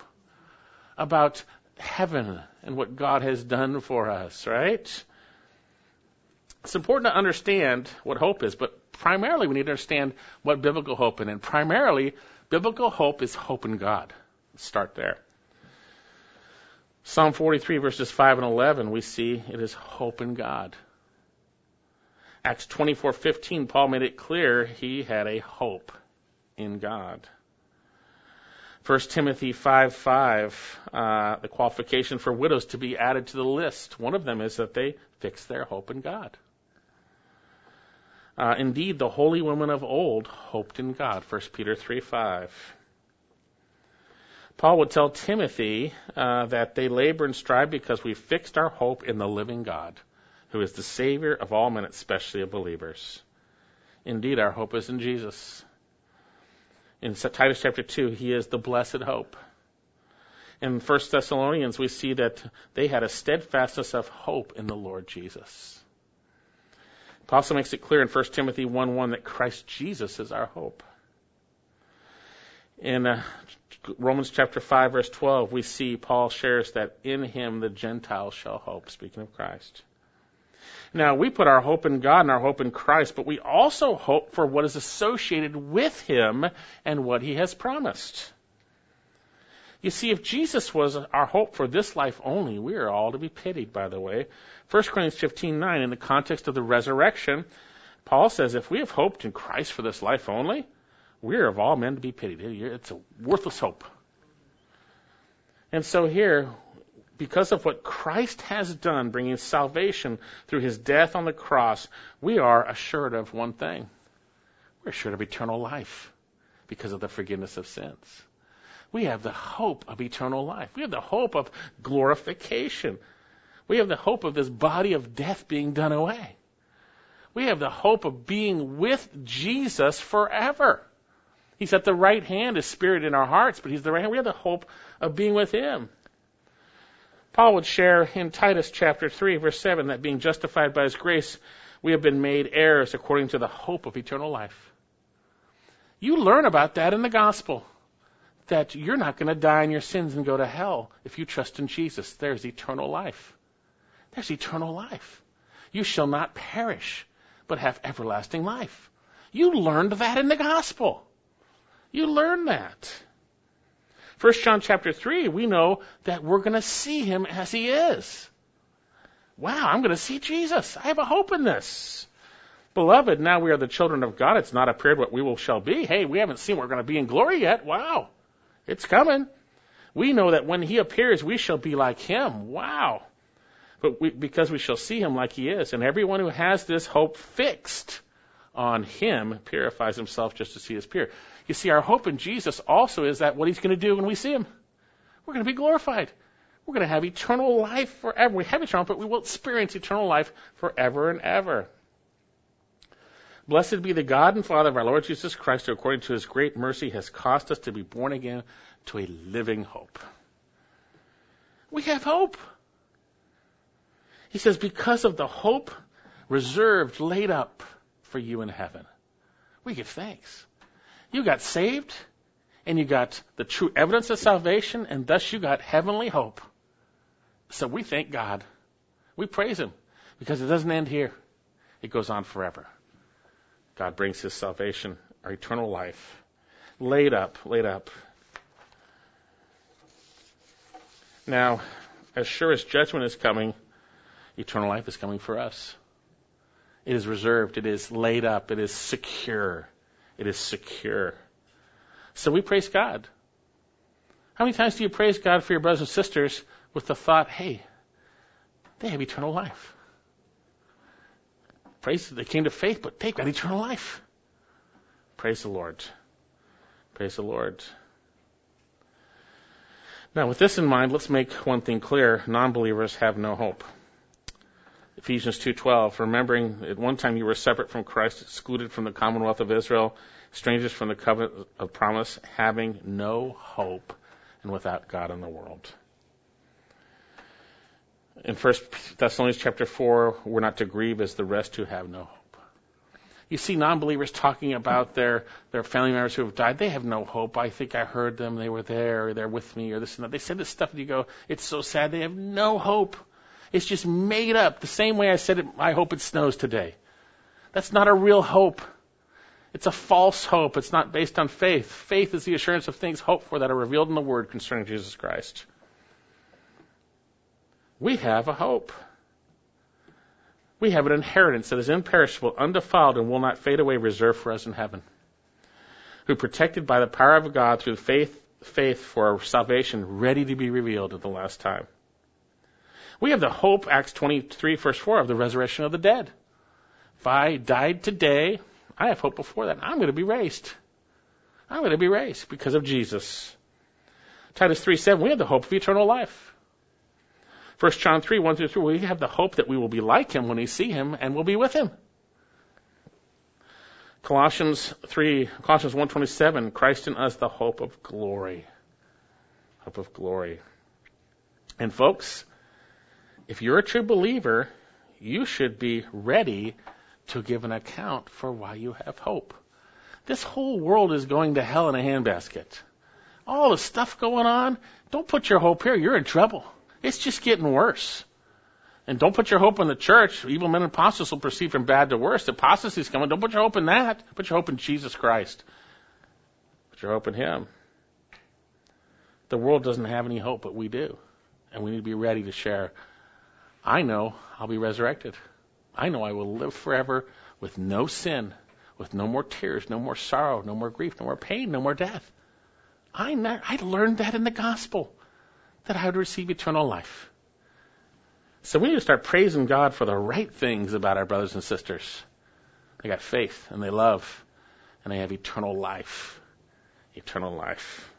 about heaven and what God has done for us, right? It's important to understand what hope is, but primarily we need to understand what biblical hope is. And primarily, biblical hope is hope in God. Let's start there. Psalm 43 verses 5 and 11, we see it is hope in God. Acts 24:15, Paul made it clear he had a hope in God. 1 Timothy 5 5, uh, the qualification for widows to be added to the list. One of them is that they fix their hope in God. Uh, indeed, the holy women of old hoped in God. 1 Peter 3 5. Paul would tell Timothy uh, that they labor and strive because we fixed our hope in the living God, who is the Savior of all men, especially of believers. Indeed, our hope is in Jesus. In Titus chapter 2, he is the blessed hope. In 1 Thessalonians, we see that they had a steadfastness of hope in the Lord Jesus. Paul makes it clear in 1 Timothy 1 1 that Christ Jesus is our hope. In uh, Romans chapter 5, verse 12, we see Paul shares that in him the Gentiles shall hope, speaking of Christ. Now, we put our hope in God and our hope in Christ, but we also hope for what is associated with Him and what He has promised. You see, if Jesus was our hope for this life only, we are all to be pitied, by the way. 1 Corinthians 15:9, in the context of the resurrection, Paul says, if we have hoped in Christ for this life only, we are of all men to be pitied. It's a worthless hope. And so here, because of what Christ has done, bringing salvation through his death on the cross, we are assured of one thing. We're assured of eternal life because of the forgiveness of sins. We have the hope of eternal life. We have the hope of glorification. We have the hope of this body of death being done away. We have the hope of being with Jesus forever. He's at the right hand, His Spirit in our hearts, but He's the right hand. We have the hope of being with Him. Paul would share in Titus chapter 3, verse 7, that being justified by his grace, we have been made heirs according to the hope of eternal life. You learn about that in the gospel. That you're not going to die in your sins and go to hell if you trust in Jesus. There's eternal life. There's eternal life. You shall not perish, but have everlasting life. You learned that in the gospel. You learned that. 1 John chapter 3, we know that we're going to see him as he is. Wow, I'm going to see Jesus. I have a hope in this. Beloved, now we are the children of God. It's not appeared what we will shall be. Hey, we haven't seen we're going to be in glory yet. Wow. It's coming. We know that when he appears, we shall be like him. Wow. But we, because we shall see him like he is. And everyone who has this hope fixed on him purifies himself just as he is pure. You see, our hope in Jesus also is that what he's going to do when we see him, we're going to be glorified. We're going to have eternal life forever. We have eternal, but we will experience eternal life forever and ever. Blessed be the God and Father of our Lord Jesus Christ, who according to his great mercy has caused us to be born again to a living hope. We have hope. He says, because of the hope reserved, laid up for you in heaven. We give thanks. You got saved, and you got the true evidence of salvation, and thus you got heavenly hope. So we thank God. We praise Him because it doesn't end here. It goes on forever. God brings His salvation, our eternal life, laid up, laid up. Now, as sure as judgment is coming, eternal life is coming for us. It is reserved, it is laid up, it is secure. It is secure. So we praise God. How many times do you praise God for your brothers and sisters with the thought, hey, they have eternal life? Praise they came to faith, but they've got eternal life. Praise the Lord. Praise the Lord. Now, with this in mind, let's make one thing clear: non-believers have no hope. Ephesians 2:12, remembering at one time you were separate from Christ, excluded from the commonwealth of Israel, strangers from the covenant of promise, having no hope and without God in the world. In 1 Thessalonians chapter 4, we're not to grieve as the rest who have no hope. You see non-believers talking about their, their family members who have died. They have no hope. I think I heard them. They were there or they're with me or this and that. They said this stuff and you go, it's so sad. They have no hope. It's just made up the same way I said it, I hope it snows today. That's not a real hope. It's a false hope. It's not based on faith. Faith is the assurance of things hoped for that are revealed in the Word concerning Jesus Christ. We have a hope. We have an inheritance that is imperishable, undefiled, and will not fade away, reserved for us in heaven. Who protected by the power of God through faith, faith for our salvation, ready to be revealed at the last time. We have the hope, Acts 23, verse 4, of the resurrection of the dead. If I died today, I have hope before that. I'm going to be raised. I'm going to be raised because of Jesus. Titus 3, 7, we have the hope of eternal life. 1 John 3, 1 through 3, we have the hope that we will be like him when we see him and will be with him. Colossians 3, Colossians 1:27, Christ in us the hope of glory. Hope of glory. And folks, if you're a true believer, you should be ready to give an account for why you have hope. This whole world is going to hell in a handbasket. All the stuff going on, don't put your hope here. You're in trouble. It's just getting worse. And don't put your hope in the church. Evil men and apostles will proceed from bad to worse. The is coming. Don't put your hope in that. Put your hope in Jesus Christ. Put your hope in Him. The world doesn't have any hope, but we do. And we need to be ready to share. I know I'll be resurrected. I know I will live forever with no sin, with no more tears, no more sorrow, no more grief, no more pain, no more death. I, ne- I learned that in the gospel, that I would receive eternal life. So we need to start praising God for the right things about our brothers and sisters. They got faith and they love and they have eternal life. Eternal life.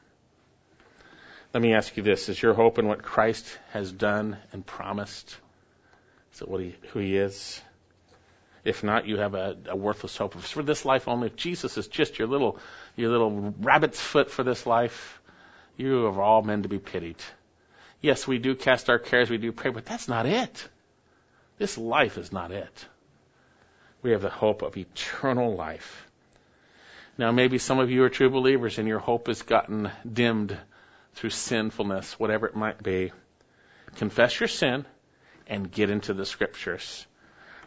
Let me ask you this. Is your hope in what Christ has done and promised? Is it what he, who he is? If not, you have a, a worthless hope. If it's for this life only, if Jesus is just your little, your little rabbit's foot for this life, you are all men to be pitied. Yes, we do cast our cares, we do pray, but that's not it. This life is not it. We have the hope of eternal life. Now, maybe some of you are true believers and your hope has gotten dimmed through sinfulness, whatever it might be. Confess your sin and get into the scriptures.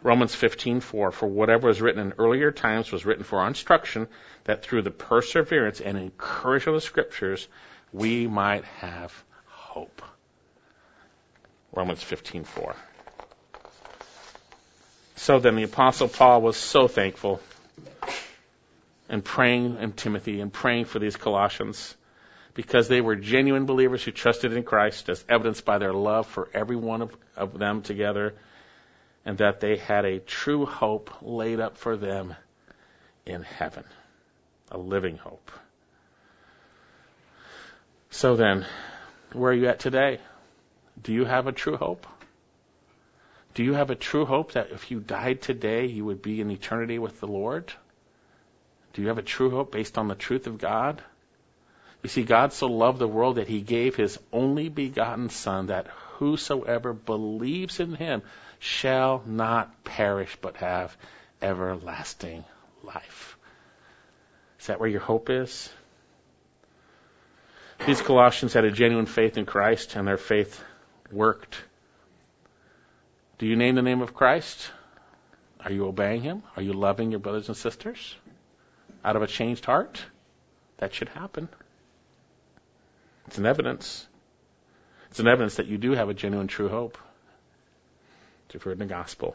Romans 15:4 For whatever was written in earlier times was written for our instruction that through the perseverance and encouragement of the scriptures we might have hope. Romans 15:4. So then the apostle Paul was so thankful and praying in Timothy and praying for these Colossians because they were genuine believers who trusted in Christ as evidenced by their love for every one of, of them together and that they had a true hope laid up for them in heaven. A living hope. So then, where are you at today? Do you have a true hope? Do you have a true hope that if you died today, you would be in eternity with the Lord? Do you have a true hope based on the truth of God? You see, God so loved the world that he gave his only begotten Son, that whosoever believes in him shall not perish but have everlasting life. Is that where your hope is? These Colossians had a genuine faith in Christ, and their faith worked. Do you name the name of Christ? Are you obeying Him? Are you loving your brothers and sisters? Out of a changed heart? That should happen. It's an evidence. It's an evidence that you do have a genuine true hope. If you're in the gospel.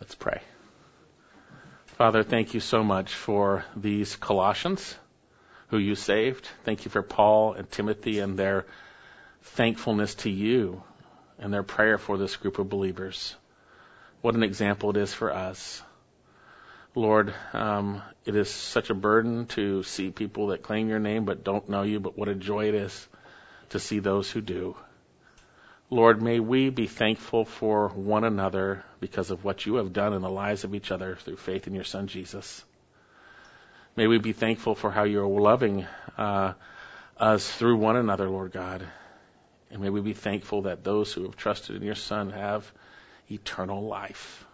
Let's pray. Father, thank you so much for these Colossians who you saved. Thank you for Paul and Timothy and their thankfulness to you and their prayer for this group of believers. What an example it is for us. Lord, um, it is such a burden to see people that claim your name but don't know you, but what a joy it is to see those who do. Lord, may we be thankful for one another because of what you have done in the lives of each other through faith in your Son Jesus. May we be thankful for how you're loving uh, us through one another, Lord God. And may we be thankful that those who have trusted in your Son have eternal life.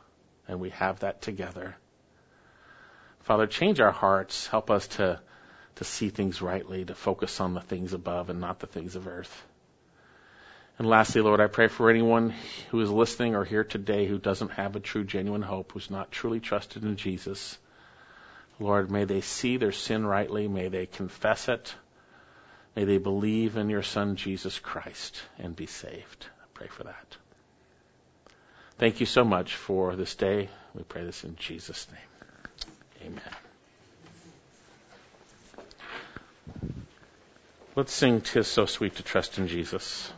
And we have that together. Father, change our hearts. Help us to, to see things rightly, to focus on the things above and not the things of earth. And lastly, Lord, I pray for anyone who is listening or here today who doesn't have a true, genuine hope, who's not truly trusted in Jesus. Lord, may they see their sin rightly. May they confess it. May they believe in your Son, Jesus Christ, and be saved. I pray for that. Thank you so much for this day. We pray this in Jesus' name. Amen. Let's sing Tis So Sweet to Trust in Jesus.